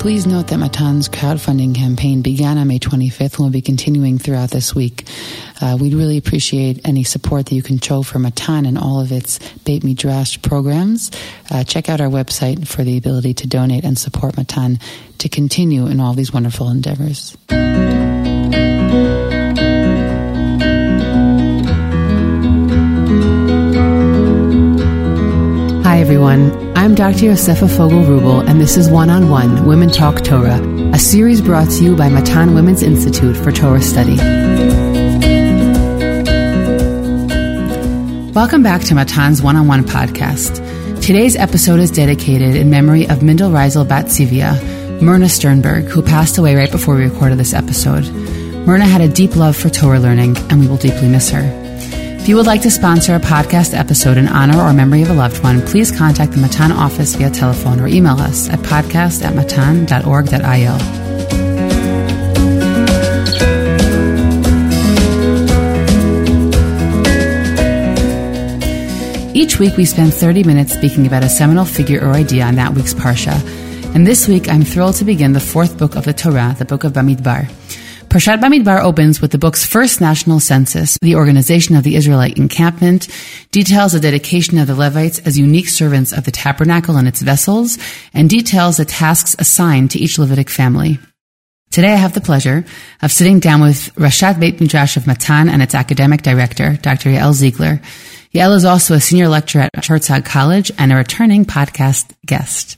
Please note that Matan's crowdfunding campaign began on May 25th and will be continuing throughout this week. Uh, we'd really appreciate any support that you can show for Matan and all of its Beit Midrash programs. Uh, check out our website for the ability to donate and support Matan to continue in all these wonderful endeavors. Hi, everyone. I'm Dr. Yosefa Fogel Rubel, and this is One on One Women Talk Torah, a series brought to you by Matan Women's Institute for Torah Study. Welcome back to Matan's One on One podcast. Today's episode is dedicated in memory of Mindel Reisel Batzivia, Myrna Sternberg, who passed away right before we recorded this episode. Myrna had a deep love for Torah learning, and we will deeply miss her. If you would like to sponsor a podcast episode in honor or memory of a loved one, please contact the Matan office via telephone or email us at podcast at matan.org.il. Each week, we spend 30 minutes speaking about a seminal figure or idea on that week's Parsha. And this week, I'm thrilled to begin the fourth book of the Torah, the book of Bamidbar. Parshat Bamidbar opens with the book's first national census, the organization of the Israelite encampment, details the dedication of the Levites as unique servants of the tabernacle and its vessels, and details the tasks assigned to each Levitic family. Today I have the pleasure of sitting down with Rashat Beit Midrash of Matan and its academic director, Dr. Yael Ziegler. Yael is also a senior lecturer at Herzog College and a returning podcast guest.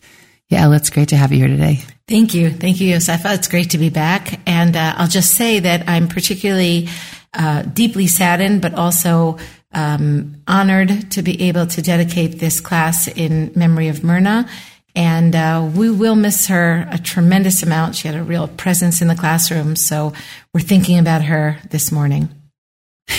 Yael, it's great to have you here today. Thank you. Thank you, Yosefa. It's great to be back. And uh, I'll just say that I'm particularly uh, deeply saddened, but also um, honored to be able to dedicate this class in memory of Myrna. And uh, we will miss her a tremendous amount. She had a real presence in the classroom. So we're thinking about her this morning.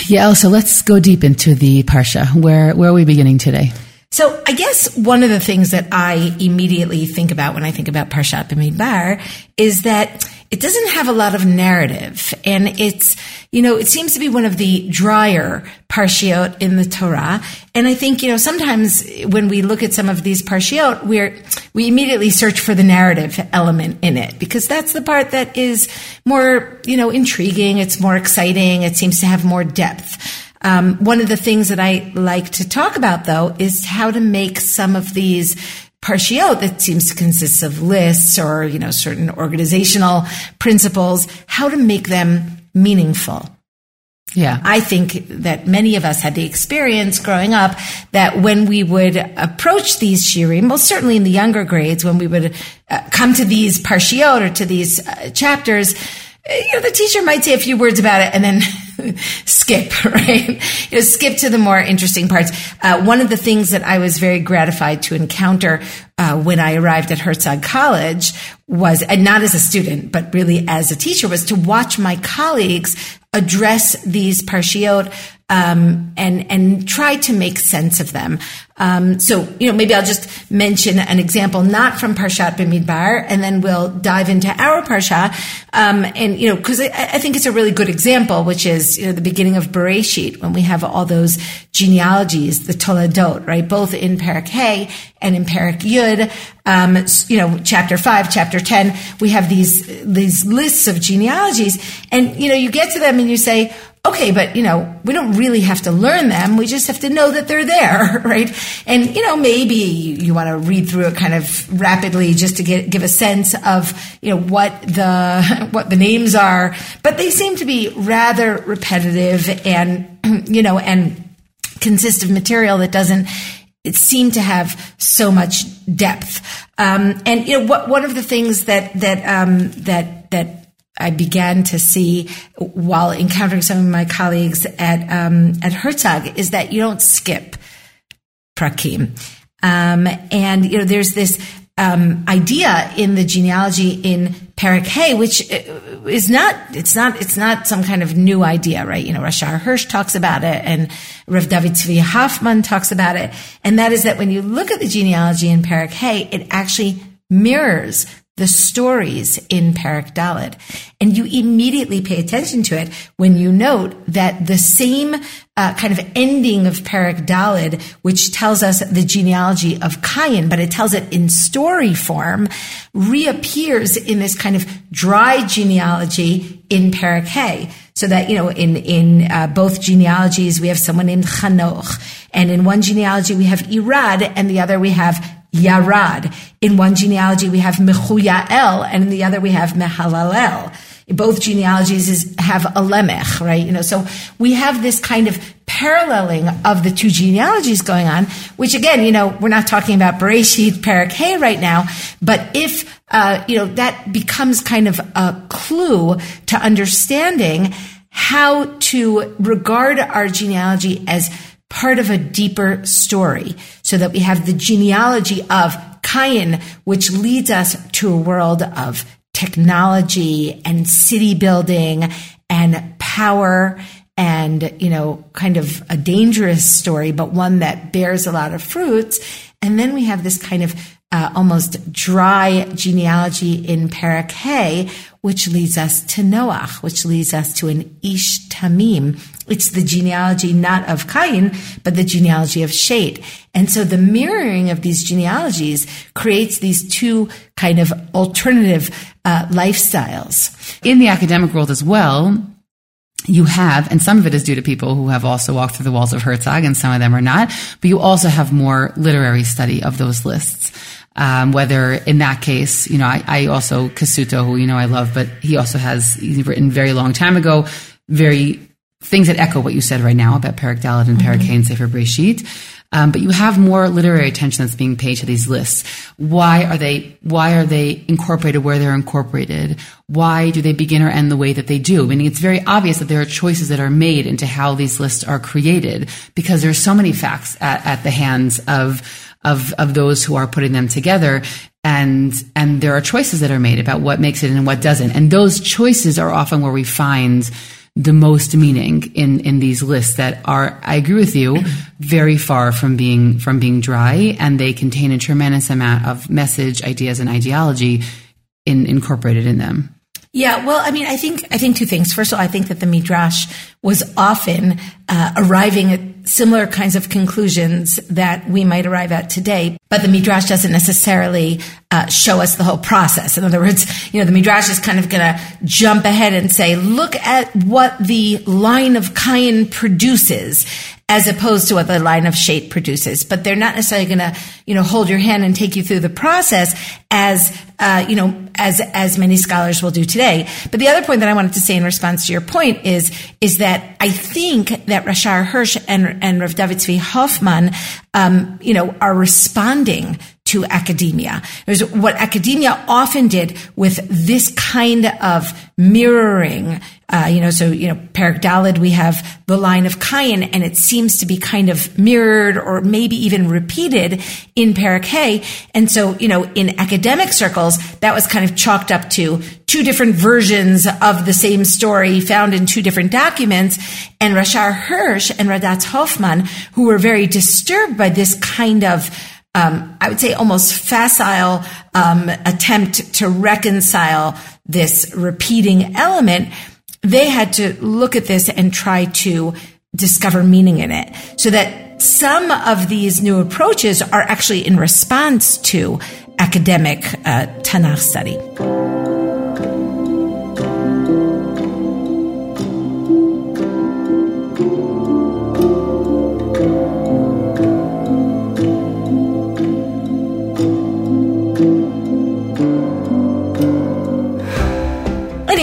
Yeah, so let's go deep into the Parsha. Where, where are we beginning today? So I guess one of the things that I immediately think about when I think about Parshat Bamidbar is that it doesn't have a lot of narrative and it's, you know, it seems to be one of the drier parshiot in the Torah. And I think, you know, sometimes when we look at some of these parshiot, we're, we immediately search for the narrative element in it because that's the part that is more, you know, intriguing. It's more exciting. It seems to have more depth. Um, one of the things that I like to talk about, though, is how to make some of these parshiot that seems to consist of lists or you know certain organizational principles, how to make them meaningful. Yeah. I think that many of us had the experience growing up that when we would approach these shirim, well, certainly in the younger grades, when we would uh, come to these parshiot or to these uh, chapters, you know, the teacher might say a few words about it and then skip, right? You know, skip to the more interesting parts. Uh, one of the things that I was very gratified to encounter uh, when I arrived at Herzog College was, and not as a student, but really as a teacher, was to watch my colleagues address these parshiot um, and and try to make sense of them. Um, so you know, maybe I'll just mention an example, not from Parshat B'Midbar, and then we'll dive into our parsha. Um, and you know, because I, I, think it's a really good example, which is you know the beginning of Bereshit when we have all those genealogies, the Toledot, right, both in Parak Hay and in Parak Yud. Um, you know, chapter five, chapter ten, we have these these lists of genealogies, and you know, you get to them and you say okay, but you know, we don't really have to learn them. We just have to know that they're there, right? And you know, maybe you, want to read through it kind of rapidly just to get give a sense of you know what the what the names are. But they seem to be rather repetitive and you know and consist of material that doesn't it seemed to have so much depth. Um, and you know, what, one of the things that that um, that that I began to see while encountering some of my colleagues at um, at Herzog is that you don't skip prakim, um, and you know there's this um, idea in the genealogy in Parak Hay, which uh, is not it's not it's not some kind of new idea, right? You know, Rashar Hirsch talks about it, and Rav David Tzvi Hoffman talks about it, and that is that when you look at the genealogy in Parak Hay, it actually mirrors the stories in Parak Dalid. And you immediately pay attention to it when you note that the same uh, kind of ending of Parak Dalid, which tells us the genealogy of Cain, but it tells it in story form, reappears in this kind of dry genealogy in Parak Hay. So that, you know, in, in uh, both genealogies, we have someone named Chanoch. And in one genealogy, we have Irad, and the other we have Yarad. In one genealogy, we have Mechuyael, and in the other, we have Mehalalel. Both genealogies is, have a lemech, right? You know, so we have this kind of paralleling of the two genealogies going on, which again, you know, we're not talking about Bereshit, Parak right now, but if, uh, you know, that becomes kind of a clue to understanding how to regard our genealogy as part of a deeper story so that we have the genealogy of Cain, which leads us to a world of technology and city building and power and, you know, kind of a dangerous story, but one that bears a lot of fruits. And then we have this kind of uh, almost dry genealogy in Parak which leads us to Noach, which leads us to an Ish Tamim. It's the genealogy not of Cain, but the genealogy of Shet. And so the mirroring of these genealogies creates these two kind of alternative uh, lifestyles. In the academic world as well, you have, and some of it is due to people who have also walked through the walls of Herzog, and some of them are not, but you also have more literary study of those lists. Um, whether in that case, you know, I, I, also Cassuto, who you know I love, but he also has he's written very long time ago, very things that echo what you said right now about Parak Dalit and Parak mm-hmm. Sefer Breshit. Um, but you have more literary attention that's being paid to these lists. Why are they? Why are they incorporated where they're incorporated? Why do they begin or end the way that they do? Meaning, it's very obvious that there are choices that are made into how these lists are created because there's so many facts at, at the hands of of of those who are putting them together. And and there are choices that are made about what makes it and what doesn't. And those choices are often where we find the most meaning in in these lists that are I agree with you very far from being from being dry. And they contain a tremendous amount of message ideas and ideology in, incorporated in them. Yeah, well, I mean, I think I think two things. First of all, I think that the midrash was often uh, arriving at similar kinds of conclusions that we might arrive at today, but the midrash doesn't necessarily uh, show us the whole process. In other words, you know, the midrash is kind of going to jump ahead and say, "Look at what the line of Cain produces." As opposed to what the line of Shet produces. But they're not necessarily going to, you know, hold your hand and take you through the process as, uh, you know, as, as many scholars will do today. But the other point that I wanted to say in response to your point is, is that I think that Rashar Hirsch and, and Rav David Tzvi Hoffman, um, you know, are responding to academia. There's what academia often did with this kind of mirroring. Uh, you know, so you know, Parak Dalid, we have the line of Cain, and it seems to be kind of mirrored or maybe even repeated in Parak Hay. And so, you know, in academic circles, that was kind of chalked up to two different versions of the same story found in two different documents. And Rashar Hirsch and Radatz Hoffman, who were very disturbed by this kind of um, I would say almost facile um, attempt to reconcile this repeating element, they had to look at this and try to discover meaning in it so that some of these new approaches are actually in response to academic uh, Tanakh study.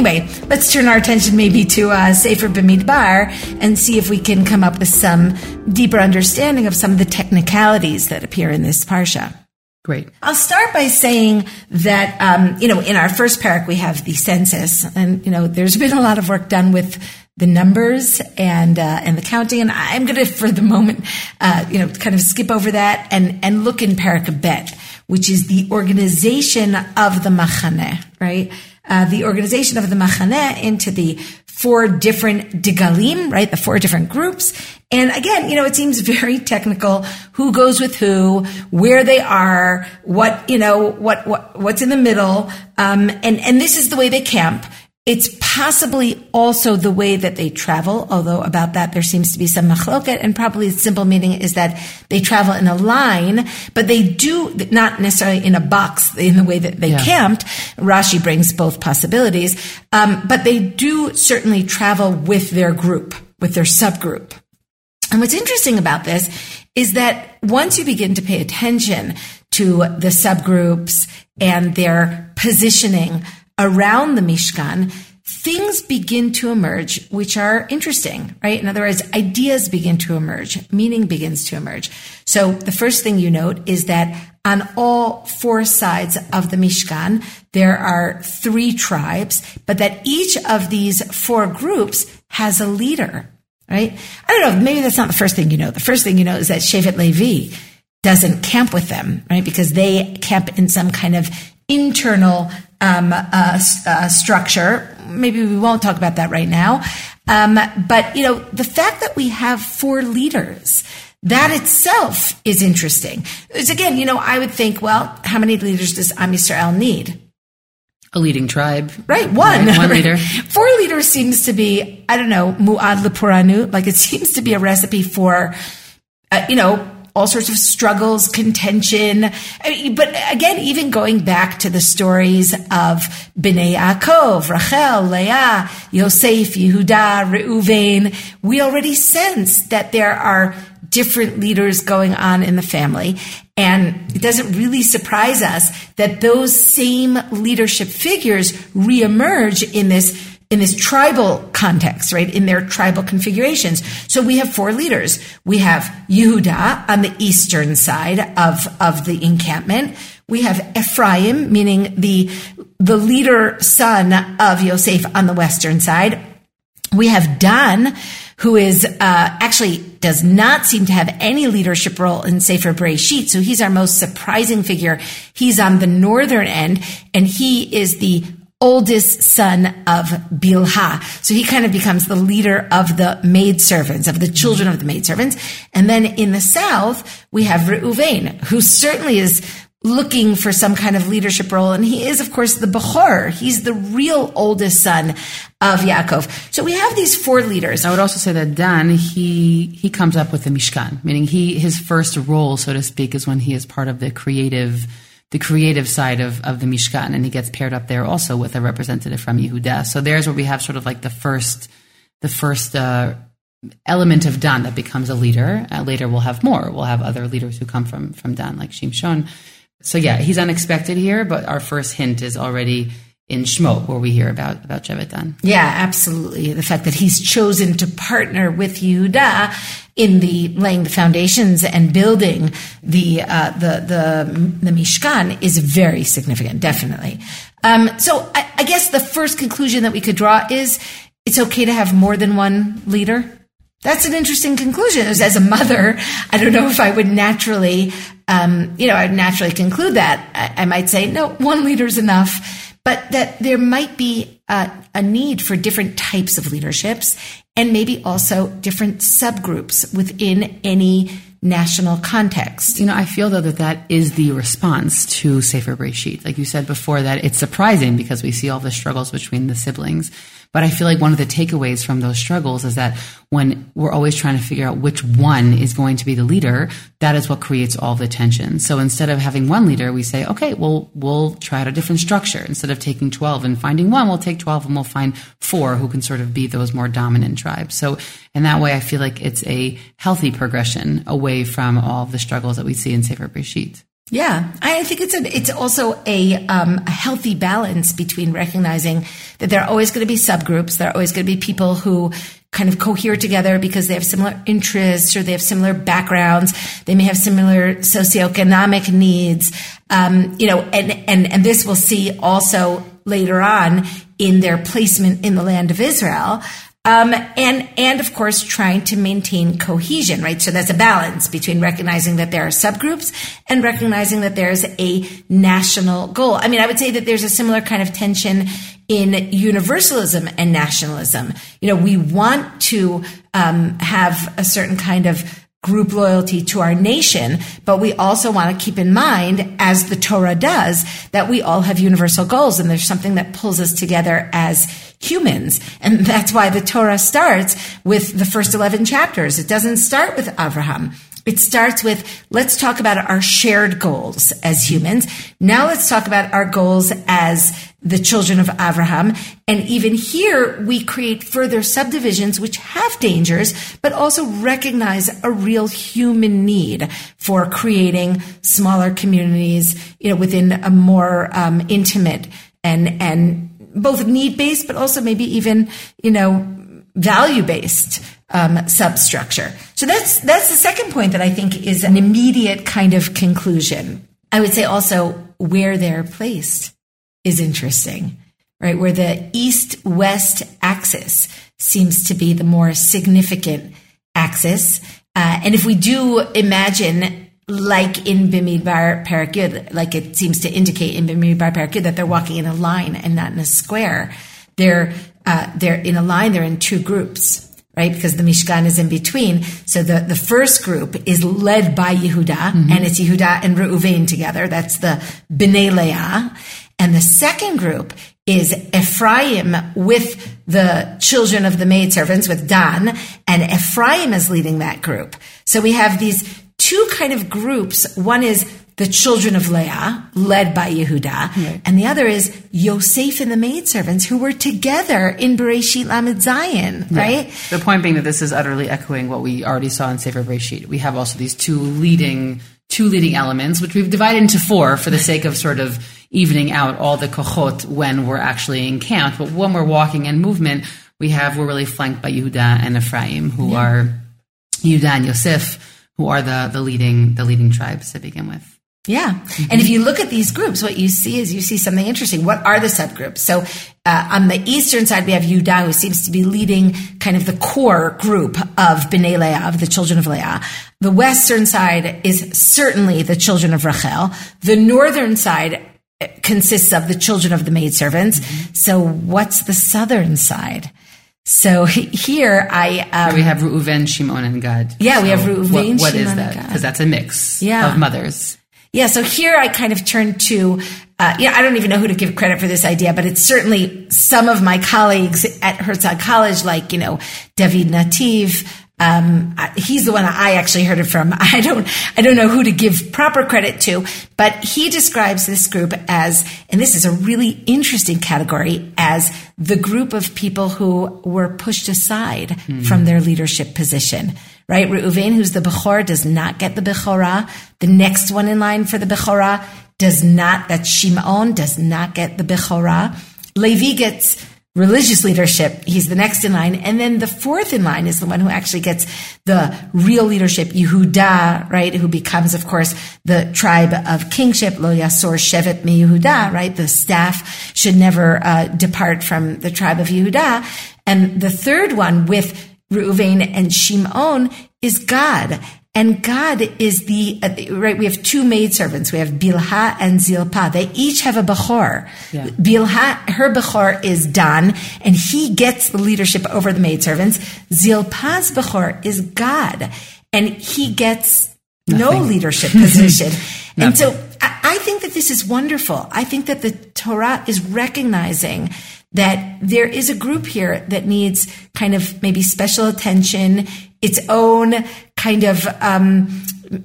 Anyway, let's turn our attention maybe to uh, Sefer Bamidbar and see if we can come up with some deeper understanding of some of the technicalities that appear in this parsha. Great. I'll start by saying that, um, you know, in our first parak, we have the census. And, you know, there's been a lot of work done with the numbers and uh, and the counting. And I'm going to, for the moment, uh, you know, kind of skip over that and and look in Parak Bet, which is the organization of the Machaneh, right? Uh, the organization of the Machaneh into the four different digalim, right? The four different groups. And again, you know, it seems very technical. Who goes with who, where they are, what, you know, what, what, what's in the middle. Um, and, and this is the way they camp. It's possibly also the way that they travel, although about that there seems to be some machloket, and probably the simple meaning is that they travel in a line, but they do not necessarily in a box in the way that they yeah. camped. Rashi brings both possibilities, um, but they do certainly travel with their group, with their subgroup. And what's interesting about this is that once you begin to pay attention to the subgroups and their positioning, around the Mishkan, things begin to emerge which are interesting, right? In other words, ideas begin to emerge, meaning begins to emerge. So the first thing you note is that on all four sides of the Mishkan, there are three tribes, but that each of these four groups has a leader, right? I don't know, maybe that's not the first thing you know. The first thing you know is that Shevet Levi doesn't camp with them, right? Because they camp in some kind of internal um, uh, uh, structure. Maybe we won't talk about that right now. Um, but you know, the fact that we have four leaders, that itself is interesting. It's again, you know, I would think, well, how many leaders does Am Yisrael need? A leading tribe. Right, one. Right, one leader. Four leaders seems to be, I don't know, mu'ad lepuranu, like it seems to be a recipe for, uh, you know, all sorts of struggles, contention. Mean, but again, even going back to the stories of Bnei Yaakov, Rachel, Leah, Yosef, Yehuda, Reuven, we already sense that there are different leaders going on in the family. And it doesn't really surprise us that those same leadership figures reemerge in this in this tribal context, right? In their tribal configurations. So we have four leaders. We have Yehuda on the eastern side of, of the encampment. We have Ephraim, meaning the, the leader son of Yosef on the western side. We have Dan, who is, uh, actually does not seem to have any leadership role in Sefer Bereshit. So he's our most surprising figure. He's on the northern end and he is the oldest son of Bilhah. So he kind of becomes the leader of the maidservants, of the children of the maidservants. And then in the south, we have Reuven, who certainly is looking for some kind of leadership role. And he is, of course, the Bechor. He's the real oldest son of Yaakov. So we have these four leaders. I would also say that Dan, he, he comes up with the Mishkan, meaning he, his first role, so to speak, is when he is part of the creative the creative side of, of the Mishkan, and he gets paired up there also with a representative from Yehuda. So there's where we have sort of like the first, the first uh, element of Dan that becomes a leader. Uh, later, we'll have more. We'll have other leaders who come from from Dan, like Shimshon. So yeah, he's unexpected here, but our first hint is already in Shmot, where we hear about about Shevet Dan. Yeah, absolutely. The fact that he's chosen to partner with Yehuda in the laying the foundations and building the uh, the the the Mishkan is very significant, definitely. Um, so I, I guess the first conclusion that we could draw is it's okay to have more than one leader. That's an interesting conclusion. As a mother, I don't know if I would naturally, um, you know, I'd naturally conclude that. I, I might say, no, one leader is enough but that there might be a, a, need for different types of leaderships and maybe also different subgroups within any national context. You know, I feel though that that is the response to Safer Sefer Bereshit. Like you said before, that it's surprising because we see all the struggles between the siblings. But I feel like one of the takeaways from those struggles is that when we're always trying to figure out which one is going to be the leader, that is what creates all the tension. So instead of having one leader, we say, okay, well, we'll try out a different structure. Instead of taking 12 and finding one, we'll take 12 and we'll find four who can sort of be those more dominant tribes. So in that way, I feel like it's a healthy progression away from all the struggles that we see in Sefer Bereshit. Yeah, I think it's a, it's also a, um, a healthy balance between recognizing that there are always going to be subgroups. There are always going to be people who kind of cohere together because they have similar interests or they have similar backgrounds. They may have similar socioeconomic needs. Um, you know, and, and, and this we'll see also later on in their placement in the land of Israel. Um, and, and of course, trying to maintain cohesion, right? So that's a balance between recognizing that there are subgroups and recognizing that there's a national goal. I mean, I would say that there's a similar kind of tension in universalism and nationalism. You know, we want to um, have a certain kind of group loyalty to our nation, but we also want to keep in mind, as the Torah does, that we all have universal goals and there's something that pulls us together as humans. And that's why the Torah starts with the first 11 chapters. It doesn't start with Abraham. It starts with let's talk about our shared goals as humans. Now let's talk about our goals as the children of Abraham. And even here, we create further subdivisions which have dangers, but also recognize a real human need for creating smaller communities, you know, within a more um, intimate and and both need based, but also maybe even you know value based um, substructure. So that's that's the second point that I think is an immediate kind of conclusion. I would say also where they're placed is interesting, right? Where the east west axis seems to be the more significant axis. Uh, and if we do imagine, like in Bamidbar Parakid, like it seems to indicate in Bamidbar Parakid that they're walking in a line and not in a square, they're, uh, they're in a line, they're in two groups right? Because the Mishkan is in between. So the, the first group is led by Yehuda, mm-hmm. and it's Yehuda and Reuven together. That's the Bnei Leah. And the second group is Ephraim with the children of the maidservants with Dan, and Ephraim is leading that group. So we have these two kind of groups. One is the children of Leah, led by Yehuda, right. and the other is Yosef and the maidservants who were together in Bereshit Lamed Zayin, right? Yeah. The point being that this is utterly echoing what we already saw in Sefer Bereshit. We have also these two leading two leading elements, which we've divided into four for the sake of sort of evening out all the kochot when we're actually in camp. But when we're walking in movement, we have we're really flanked by Yehuda and Ephraim, who yeah. are Yehuda and Yosef, who are the the leading the leading tribes to begin with. Yeah. Mm-hmm. And if you look at these groups, what you see is you see something interesting. What are the subgroups? So uh, on the eastern side, we have Yudah, who seems to be leading kind of the core group of Bnei Leah, of the children of Leah. The western side is certainly the children of Rachel. The northern side uh, consists of the children of the maidservants. Mm-hmm. So what's the southern side? So here I um, we have Reuven, Shimon, and Gad. Yeah, so we have Reuven. What, what Shimon, is that? Because that's a mix yeah. of mothers. Yeah, so here I kind of turn to, uh, yeah, I don't even know who to give credit for this idea, but it's certainly some of my colleagues at Herzog College, like, you know, David Nativ. Um, he's the one I actually heard it from. I don't, I don't know who to give proper credit to, but he describes this group as, and this is a really interesting category, as the group of people who were pushed aside mm-hmm. from their leadership position right? Reuven, who's the Bechor, does not get the Bechorah. The next one in line for the Bechorah does not, that Shimon, does not get the Bechorah. Levi gets religious leadership. He's the next in line. And then the fourth in line is the one who actually gets the real leadership, Yehuda, right? Who becomes, of course, the tribe of kingship, Lo Yasor Shevet Mi Yehuda, right? The staff should never uh, depart from the tribe of Yehuda. And the third one with Reuven and Shimon is Gad. And Gad is the, uh, right, we have two maidservants. We have Bilha and Zilpah. They each have a Bechor. Yeah. Bilha, her Bechor is Dan, and he gets the leadership over the maidservants. Zilpah's Bechor is Gad, and he gets Nothing. no leadership position. and so I, I think that this is wonderful. I think that the Torah is recognizing that there is a group here that needs kind of maybe special attention, its own kind of um,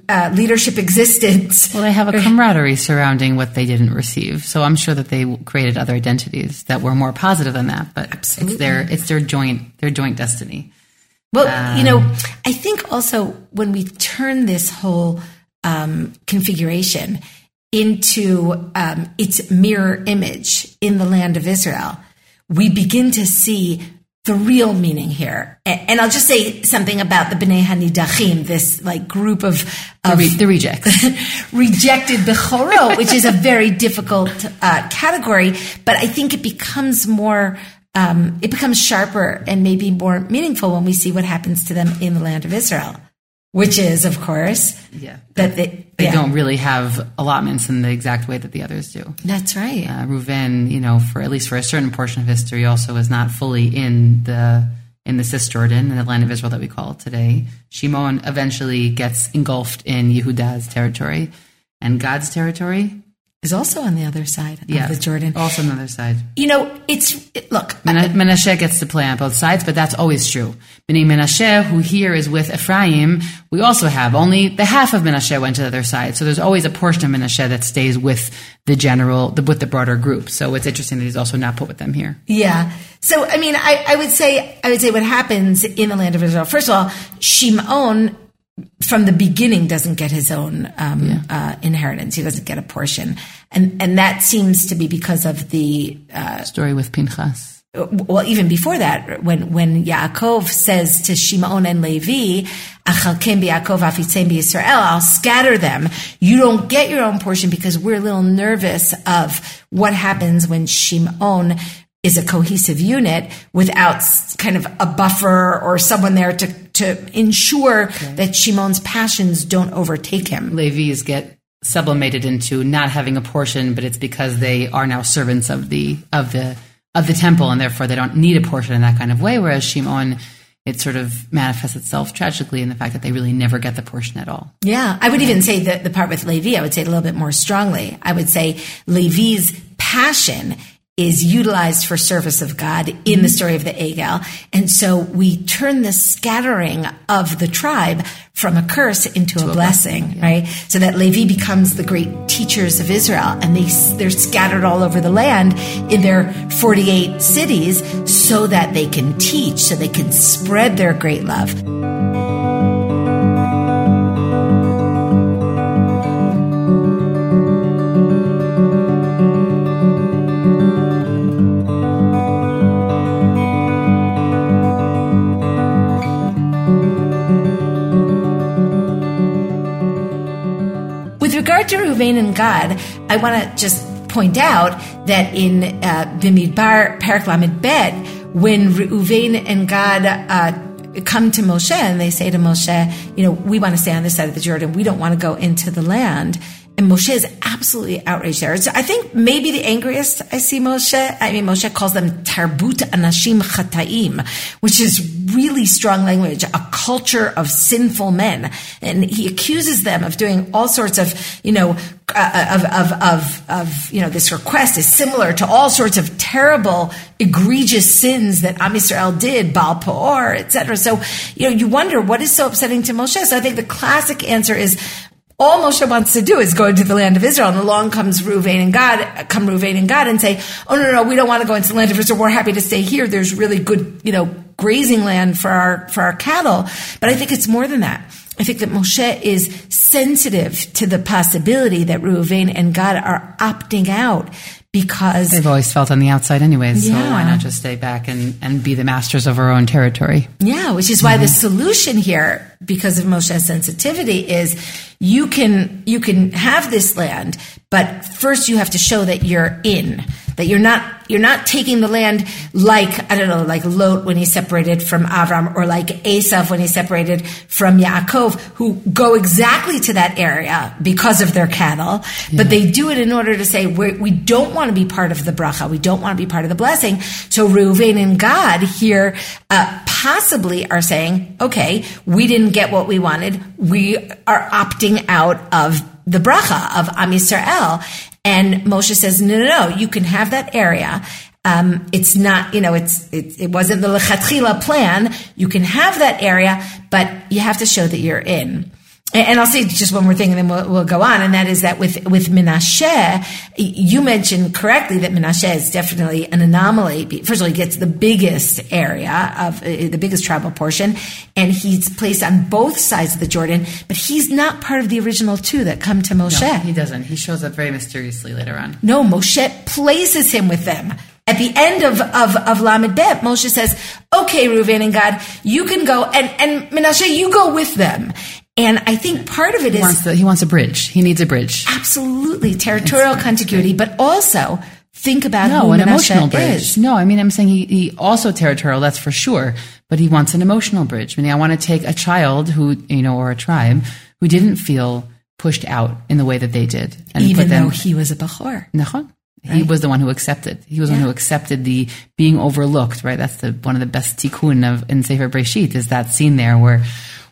uh, leadership existence. Well, they have a camaraderie surrounding what they didn't receive, so I'm sure that they created other identities that were more positive than that. But Absolutely. it's their it's their joint their joint destiny. Well, um, you know, um, I think also when we turn this whole um, configuration into um, its mirror image in the land of Israel, we begin to see the real meaning here. And I'll just say something about the Bnei Hanidachim, this like group of, of the, re- the rejects, rejected Bechoro, which is a very difficult uh, category, but I think it becomes more, um, it becomes sharper and maybe more meaningful when we see what happens to them in the land of Israel, which is, of course, yeah. that they, they Yeah. don't really have allotments in the exact way that the others do. That's right. Uh, Reuven, you know, for at least for a certain portion of history, also is not fully in the in the Cisjordan, in the land of Israel that we call it today. Shimon eventually gets engulfed in Yehuda's territory, and Gad's territory, is also on the other side yeah, of the Jordan. also on the other side. You know, it's it, look. Mena- Menashe gets to play on both sides, but that's always true. Meaning Menashe, who here is with Ephraim, we also have only the half of Menashe went to the other side. So there's always a portion of Menashe that stays with the general, the, with the broader group. So it's interesting that he's also not put with them here. Yeah. So, I mean, I, I would say, I would say what happens in the land of Israel. First of all, Shimon from the beginning doesn't get his own um, uh, inheritance. He doesn't get a portion, and and that seems to be because of the uh, Story with Pinchas. well, even before that, when when Yaakov says to Shimon and Levi, "Achalkem Yaakov afitzem Yisrael," I'll scatter them. You don't get your own portion because we're a little nervous of what happens when Shimon is a cohesive unit without kind of a buffer or someone there to to ensure that Shimon's passions don't overtake him. Levi's get sublimated into not having a portion, but it's because they are now servants of the of the of the temple, and therefore they don't need a portion in that kind of way. Whereas Shimon, it sort of manifests itself tragically in the fact that they really never get the portion at all. Yeah, I would even say that the part with Levi, I would say it a little bit more strongly. I would say Levi's passion is utilized for service of God in the mm-hmm. story of the Egel. And so we turn the scattering of the tribe from a curse into a, blessing, right? So that Levi becomes the great teachers of Israel and they, they're scattered all over the land in their 48 cities so that they can teach, so they can spread their great love. Reuven and Gad, I want to just point out that in uh, Bamidbar Bet, when Reuven and Gad uh, come to Moshe and they say to Moshe, you know, we want to stay on this side of the Jordan, we don't want to go into the land. And Moshe is absolutely outraged there. So I think maybe the angriest I see Moshe, I mean, Moshe calls them tarbut anashim chataim, which is really strong language, a culture of sinful men. And he accuses them of doing all sorts of, you know, uh, of, of, of, of, you know, this request is similar to all sorts of terrible, egregious sins that Am Yisrael did, Baal Peor, etc. So, you know, you wonder what is so upsetting to Moshe. So I think the classic answer is, all Moshe wants to do is go into the land of Israel, and along comes Reuven and Gad, come Reuven and Gad, and say, "Oh no, no, we don't want to go into the land of Israel. We're happy to stay here. There's really good, you know, grazing land for our for our cattle." But I think it's more than that. I think that Moshe is sensitive to the possibility that Reuven and Gad are opting out because They've always felt on the outside anyways, so why not just stay back and, and be the masters of our own territory? Yeah, which is why the solution here, because of Moshe's sensitivity, is you can you can have this land, but first you have to show that you're in, that you're not you're not taking the land like I don't know, like Lot when he separated from Avram, or like Esav when he separated from Yaakov, who go exactly to that area because of their cattle, but they do it in order to say we're, we don't want to be part of the bracha, we don't want to be part of the blessing. So Reuven and Gad here uh, possibly are saying, okay, we didn't get what we wanted, we are opting out of the bracha of Am Yisrael. And Moshe says, no, no, no, you can have that area. Um, it's not, you know, it's, it, it wasn't the lechatchila plan. You can have that area, but you have to show that you're in. And I'll say just one more thing and then we'll, we'll go on. And that is that with, with Menashe, you mentioned correctly that Menashe is definitely an anomaly. First of all, he gets the biggest area of uh, the biggest tribal portion and he's placed on both sides of the Jordan, but he's not part of the original two that come to Moshe. He doesn't. He shows up very mysteriously later on. No, Moshe places him with them. At the end of, of, of Lamed Bet, Moshe says, okay, Reuven and Gad, you can go, and, and Menashe, you go with them. And I think part of it He is wants, the, he wants a bridge. He needs a bridge. absolutely territorial contiguity, but also think about No, who an Menashe emotional bridge. is. No, I mean, I'm saying he, he also territorial, that's for sure, but he wants an emotional bridge. Meaning, I want to take a child who, you know, or a tribe who didn't feel pushed out in the way that they did. And Even them, though he was a. Nachon. He was the one who accepted. He was yeah. the one who accepted the being overlooked, right? That's the one of the best tikkun of in Sefer Breshit is that scene there where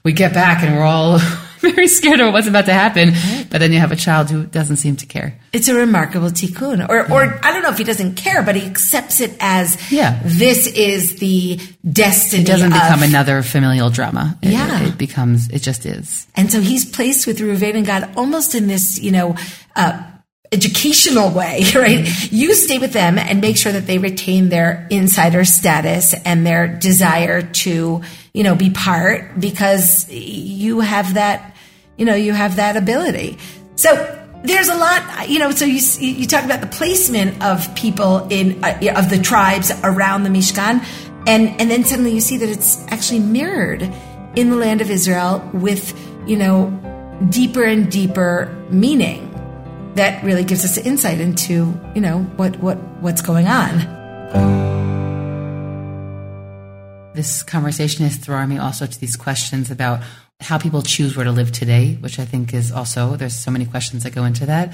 we get back and we're all very scared of what's about to happen. But then you have a child who doesn't seem to care. It's a remarkable tikkun. Or, yeah. or I don't know if he doesn't care, but he accepts it as yeah. this is the destiny. It doesn't of, become another familial drama. It, yeah. It becomes, it just is. And so he's placed with Reuven and Gad almost in this, you know, uh, educational way, right? Mm-hmm. You stay with them and make sure that they retain their insider status and their desire to, you know, be part because you have that, you know, you have that ability. So there's a lot, you know, so you, you talk about the placement of people in, uh, of the tribes around the Mishkan. And, and then suddenly you see that it's actually mirrored in the land of Israel with, you know, deeper and deeper meaning that really gives us insight into, you know, what, what, what's going on. This conversation is throwing me also to these questions about how people choose where to live today, which I think is also, there's so many questions that go into that.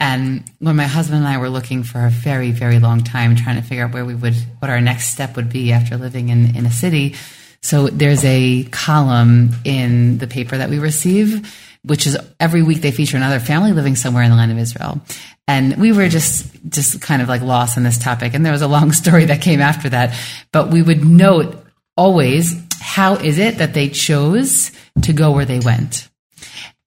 And when my husband and I were looking for a very, very long time trying to figure out where we would, what our next step would be after living in, in a city. So there's a column in the paper that we receive which is every week they feature another family living somewhere in the land of Israel. And we were just, just kind of like lost in this topic. And there was a long story that came after that. But we would note always, how is it that they chose to go where they went?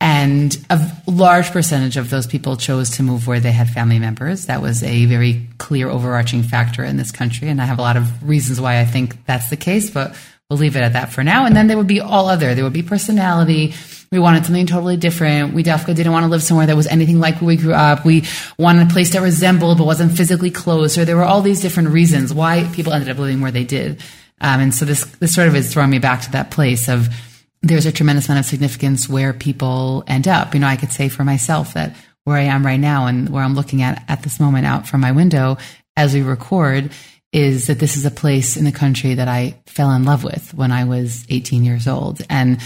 And a large percentage of those people chose to move where they had family members. That was a very clear overarching factor in this country. And I have a lot of reasons why I think that's the case, but we'll leave it at that for now. And then there would be all other. There would be personality. We wanted something totally different. We definitely didn't want to live somewhere that was anything like where we grew up. We wanted a place that resembled but wasn't physically close. Or there were all these different reasons why people ended up living where they did. Um, and so this this sort of is throwing me back to that place of there's a tremendous amount of significance where people end up. You know, I could say for myself that where I am right now and where I'm looking at at this moment out from my window as we record is that this is a place in the country that I fell in love with when I was 18 years old. And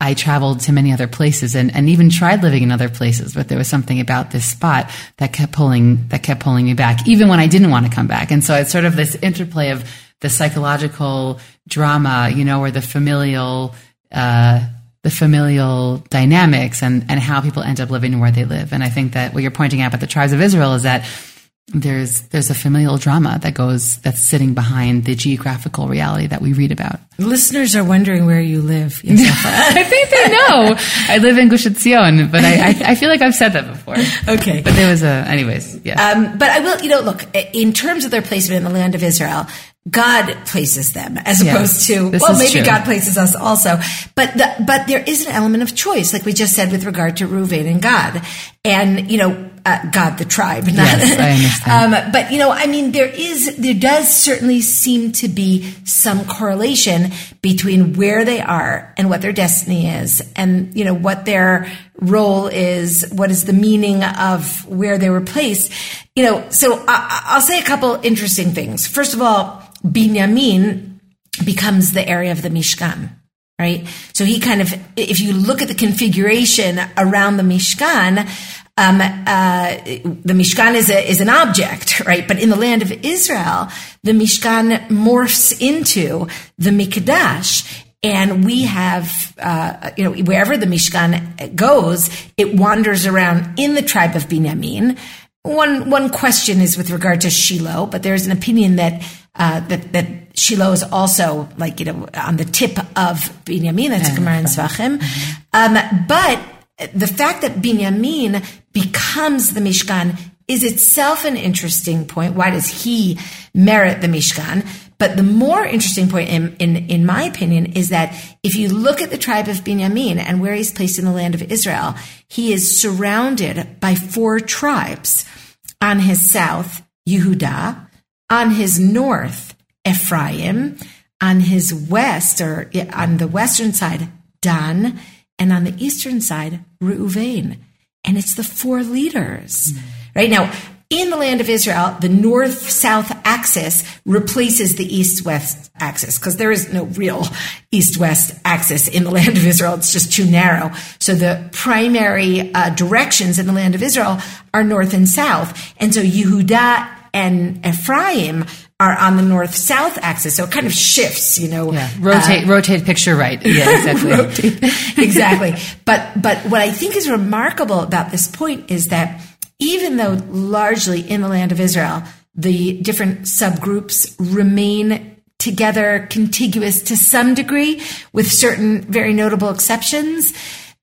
I traveled to many other places and, and even tried living in other places, but there was something about this spot that kept pulling, that kept pulling me back, even when I didn't want to come back. And so it's sort of this interplay of the psychological drama, you know, or the familial, uh, the familial dynamics and, and how people end up living where they live. And I think that what you're pointing out about the tribes of Israel is that there's there's a familial drama that goes that's sitting behind the geographical reality that we read about. Listeners are wondering where you live. I think they know. I live in Gush Etzion, but I, I, I feel like I've said that before. Okay, but there was a anyways. Yeah. Um, but I will. You know, look in terms of their placement in the land of Israel. God places them as opposed to well maybe true. God places us also but the, but there is an element of choice like we just said with regard to Reuven and Gad and you know uh, Gad the tribe. Not, yes, I understand. Um, but you know, I mean, there is there does certainly seem to be some correlation between where they are and what their destiny is, and you know what their role is, what is the meaning of where they were placed. You know, so I, I'll say a couple interesting things. First of all, Binyamin becomes the area of the Mishkan right? So he kind of, if you look at the configuration around the Mishkan, um, uh, the Mishkan is a, is an object, right? But in the land of Israel, the Mishkan morphs into the Mikdash. And we have, uh, you know, wherever the Mishkan goes, it wanders around in the tribe of Binyamin. One, one question is with regard to Shiloh, but there's an opinion that, uh, that, that Shiloh is also like, you know, on the tip of Binyamin. That's Gemara and Zevachim. Um, but the fact that Binyamin becomes the Mishkan is itself an interesting point. Why does he merit the Mishkan? But the more interesting point, in, in, in my opinion, is that if you look at the tribe of Binyamin and where he's placed in the land of Israel, he is surrounded by four tribes. On his south, Yehuda. On his north, Ephraim. On his west, or on the western side, Dan and on the eastern side, Reuven. And it's the four leaders. Mm-hmm. Right now, in the land of Israel, the north south axis replaces the east west axis because there is no real east west axis in the land of Israel. It's just too narrow. So the primary uh, directions in the land of Israel are north and south. And so Yehuda and Ephraim are on the north south axis. So it kind of shifts, you know. Yeah. Rotate, uh, rotate picture right. Yeah, exactly. exactly. But, but what I think is remarkable about this point is that even though largely in the land of Israel, the different subgroups remain together, contiguous to some degree, with certain very notable exceptions,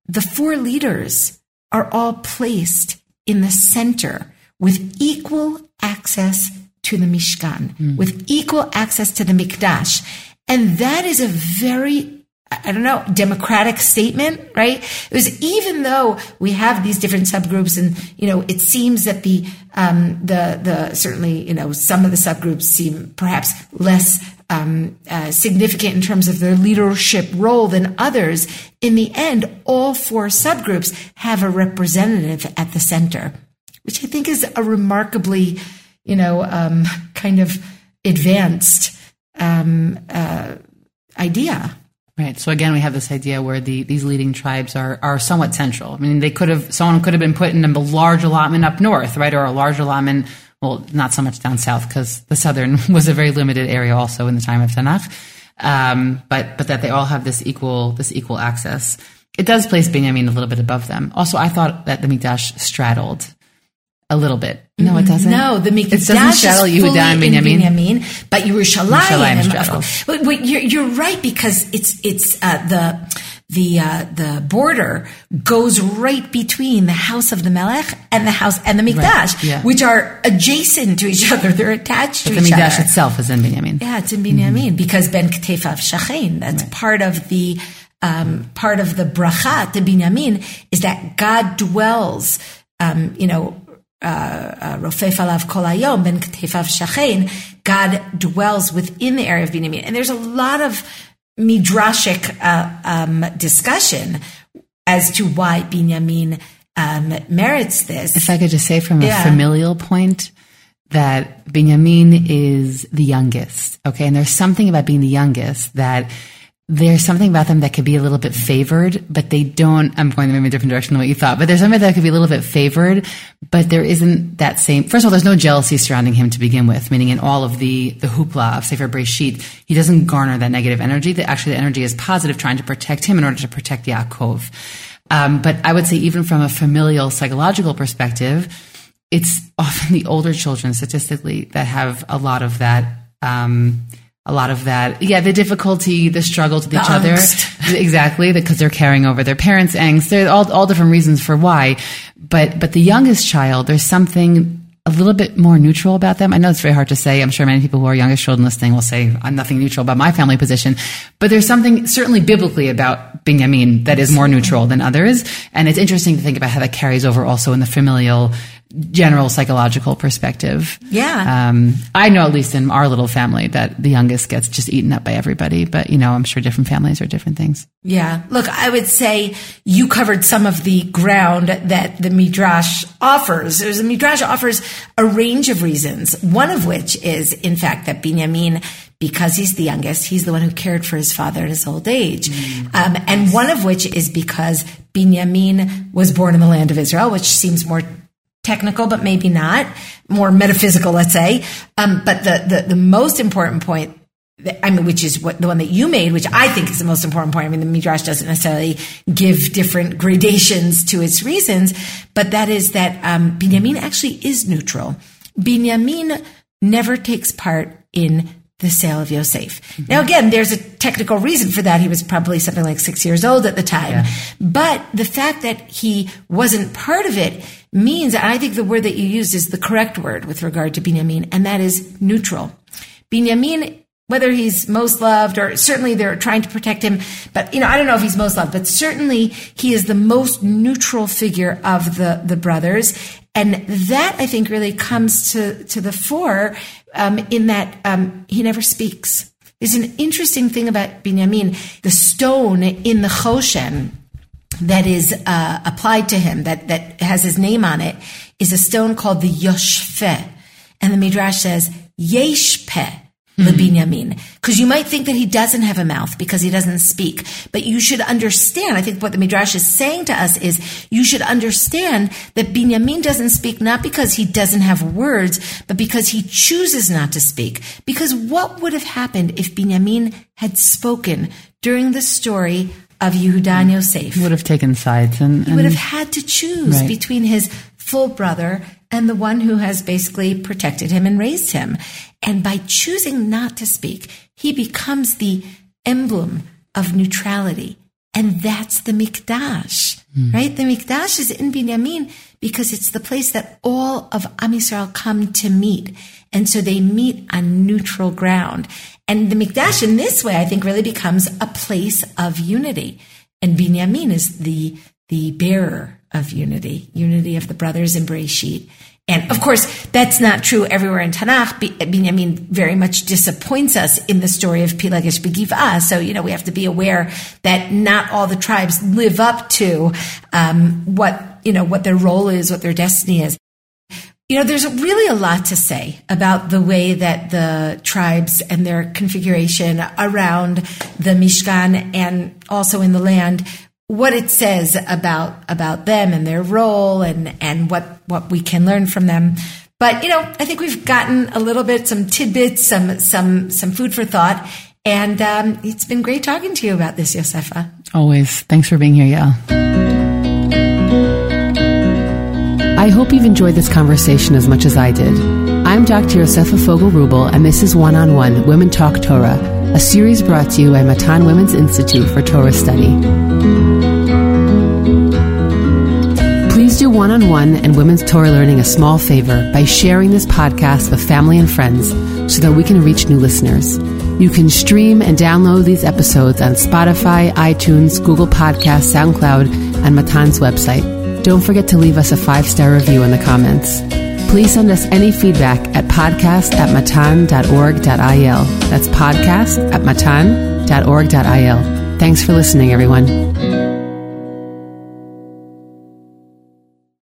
the four leaders are all placed in the center with equal access to the Mishkan, mm. with equal access to the Mikdash. And that is a very I don't know, democratic statement, right? It was even though we have these different subgroups and, you know, it seems that the, um, the, the, certainly, you know, some of the subgroups seem perhaps less, um, uh, significant in terms of their leadership role than others. In the end, all four subgroups have a representative at the center, which I think is a remarkably, you know, um, kind of advanced, um, uh, idea. Right. So again, we have this idea where the these leading tribes are are somewhat central. I mean, they could have someone could have been put in a large allotment up north, right, or a large allotment. Well, not so much down south because the southern was a very limited area also in the time of Tanakh. Um, but but that they all have this equal this equal access. It does place Benjamin a little bit above them. Also, I thought that the Mikdash straddled a little bit. No, it doesn't. No, the Mikdash it doesn't straddle Yehuda and Benjamin. Benjamin, but Yerushalayim, But, but you're, you're right because it's it's uh, the the uh, the border goes right between the house of the Melech and the house and the Mikdash, right, yeah. which are adjacent to each other. They're attached but to each other. The Mikdash itself is in Benjamin. Yeah, it's in Benjamin mm-hmm. because Ben Ktefav Shachain. That's right. part of the um, part of the bracha to Benjamin is that God dwells. Um, you know, Rofef alav kol hayom ben ktefav shachein, God dwells within the area of Binyamin. And there's a lot of midrashic uh, um, discussion as to why Binyamin um, merits this. If I could just say from a yeah. familial point, that Binyamin is the youngest. Okay. And there's something about being the youngest that there's something about them that could be a little bit favored, but they don't. I'm going in a different direction than what you thought, but there's something that could be a little bit favored, but there isn't that same. First of all, there's no jealousy surrounding him to begin with, meaning in all of the the hoopla of Sefer Breshit, he doesn't garner that negative energy. That actually the energy is positive, trying to protect him in order to protect Yaakov. Um, but I would say even from a familial psychological perspective, it's often the older children statistically that have a lot of that. Um, a lot of that. Yeah, the difficulty, the struggle with the each angst. other. exactly, because they're carrying over their parents' angst. There are all, all different reasons for why. But, but the youngest child, there's something a little bit more neutral about them. I know it's very hard to say. I'm sure many people who are youngest children listening will say, I'm nothing neutral about my family position. But there's something certainly biblically about Benjamin that is more neutral than others. And it's interesting to think about how that carries over also in the familial general psychological perspective. Yeah. Um, I know at least in our little family that the youngest gets just eaten up by everybody, but you know, I'm sure different families are different things. Yeah. Look, I would say you covered some of the ground that the Midrash offers. There's a Midrash offers a range of reasons, one of which is, in fact, that Binyamin because he's the youngest, he's the one who cared for his father in his old age. Mm, um, and one of which is because Binyamin was born in the land of Israel, which seems more technical, but maybe not, more metaphysical, let's say. Um, but the, the, the most important point I mean, which is what the one that you made, which I think is the most important point. I mean, the Midrash doesn't necessarily give different gradations to its reasons, but that is that um, Binyamin actually is neutral. Binyamin never takes part in the sale of Yosef. Mm-hmm. Now, again, there's a technical reason for that. He was probably something like six years old at the time. Yeah. But the fact that he wasn't part of it means, and I think the word that you used is the correct word with regard to Binyamin, and that is neutral. Binyamin, whether he's most loved or certainly they're trying to protect him, but you know, I don't know if he's most loved, but certainly he is the most neutral figure of the, the brothers. And that I think really comes to, to the fore um, in that um, he never speaks. There's an interesting thing about Binyamin. The stone in the Choshen that is uh, applied to him, that, that has his name on it, is a stone called the Yoshfe. And the Midrash says, Yeshpe. Binyamin. Because you might think that he doesn't have a mouth because he doesn't speak. But you should understand, I think what the Midrash is saying to us is you should understand that Binyamin doesn't speak not because he doesn't have words, but because he chooses not to speak. Because what would have happened if Binyamin had spoken during the story of Yehuda and Yosef? He would have taken sides and, He would have had to choose Right. between his full brother and the one who has basically protected him and raised him. And by choosing not to speak, he becomes the emblem of neutrality. And that's the Mikdash, hmm. right? The Mikdash is in Binyamin because it's the place that all of Am Yisrael come to meet. And so they meet on neutral ground. And the Mikdash in this way, I think, really becomes a place of unity. And Binyamin is the, the bearer of unity, unity of the brothers in Bereshit. And of course, that's not true everywhere in Tanakh. Binyamin very much disappoints us in the story of Pilagish Begivah. So, you know, we have to be aware that not all the tribes live up to um, what, you know, what their role is, what their destiny is. You know, there's really a lot to say about the way that the tribes and their configuration around the Mishkan and also in the land, what it says about about them and their role and and what what we can learn from them. But you know, I think we've gotten a little bit some tidbits, some some some food for thought, and um, it's been great talking to you about this, Yosefa. Always. Thanks for being here, Yael. I hope you've enjoyed this conversation as much as I did. I'm Dr. Yosefa Fogel Rubel, and this is One on One Women Talk Torah, a series brought to you by Matan Women's Institute for Torah Study. Please do one on one and women's Torah learning a small favor by sharing this podcast with family and friends so that we can reach new listeners. You can stream and download these episodes on Spotify, iTunes, Google Podcasts, SoundCloud, and Matan's website. Don't forget to leave us a five star review in the comments. Please send us any feedback at podcast at matan.org.il. That's podcast at matan.org.il. Thanks for listening, everyone.